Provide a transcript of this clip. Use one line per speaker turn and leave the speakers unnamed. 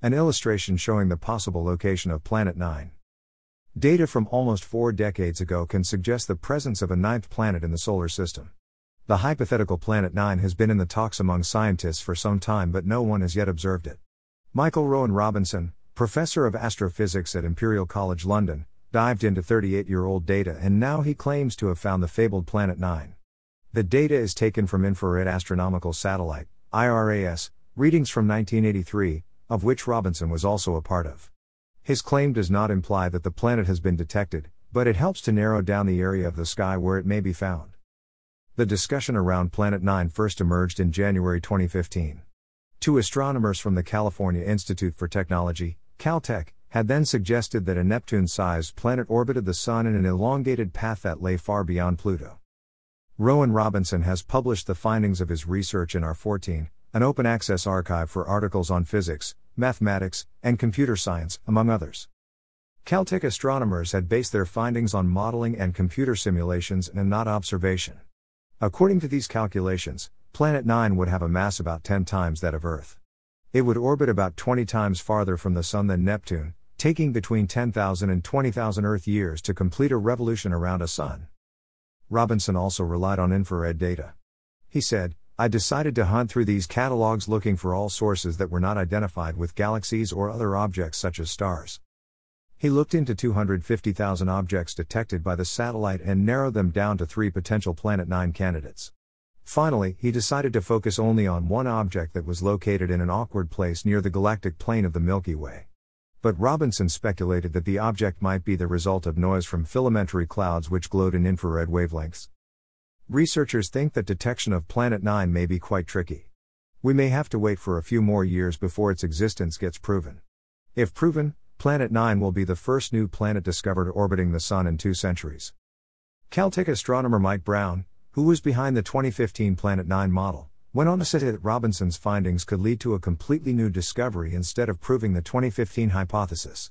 An illustration showing the possible location of Planet 9. Data from almost four decades ago can suggest the presence of a ninth planet in the solar system. The hypothetical Planet 9 has been in the talks among scientists for some time, but no one has yet observed it. Michael Rowan Robinson, professor of astrophysics at Imperial College London, dived into 38 year old data and now he claims to have found the fabled Planet 9. The data is taken from Infrared Astronomical Satellite, IRAS, readings from 1983, of which Robinson was also a part of. His claim does not imply that the planet has been detected, but it helps to narrow down the area of the sky where it may be found. The discussion around Planet 9 first emerged in January 2015. Two astronomers from the California Institute for Technology, Caltech, had then suggested that a Neptune sized planet orbited the Sun in an elongated path that lay far beyond Pluto. Rowan Robinson has published the findings of his research in arXiv, an open access archive for articles on physics, mathematics, and computer science, among others. Caltech astronomers had based their findings on modeling and computer simulations and not observation. According to these calculations, Planet 9 would have a mass about 10 times that of Earth. It would orbit about 20 times farther from the Sun than Neptune, taking between 10,000 and 20,000 Earth years to complete a revolution around a Sun. Robinson also relied on infrared data. He said, I decided to hunt through these catalogs looking for all sources that were not identified with galaxies or other objects such as stars. He looked into 250,000 objects detected by the satellite and narrowed them down to three potential Planet 9 candidates. Finally, he decided to focus only on one object that was located in an awkward place near the galactic plane of the Milky Way. But Robinson speculated that the object might be the result of noise from filamentary clouds which glowed in infrared wavelengths. Researchers think that detection of Planet 9 may be quite tricky. We may have to wait for a few more years before its existence gets proven. If proven, Planet 9 will be the first new planet discovered orbiting the Sun in two centuries. Caltech astronomer Mike Brown, who was behind the 2015 Planet 9 model, went on to say that Robinson's findings could lead to a completely new discovery instead of proving the 2015 hypothesis.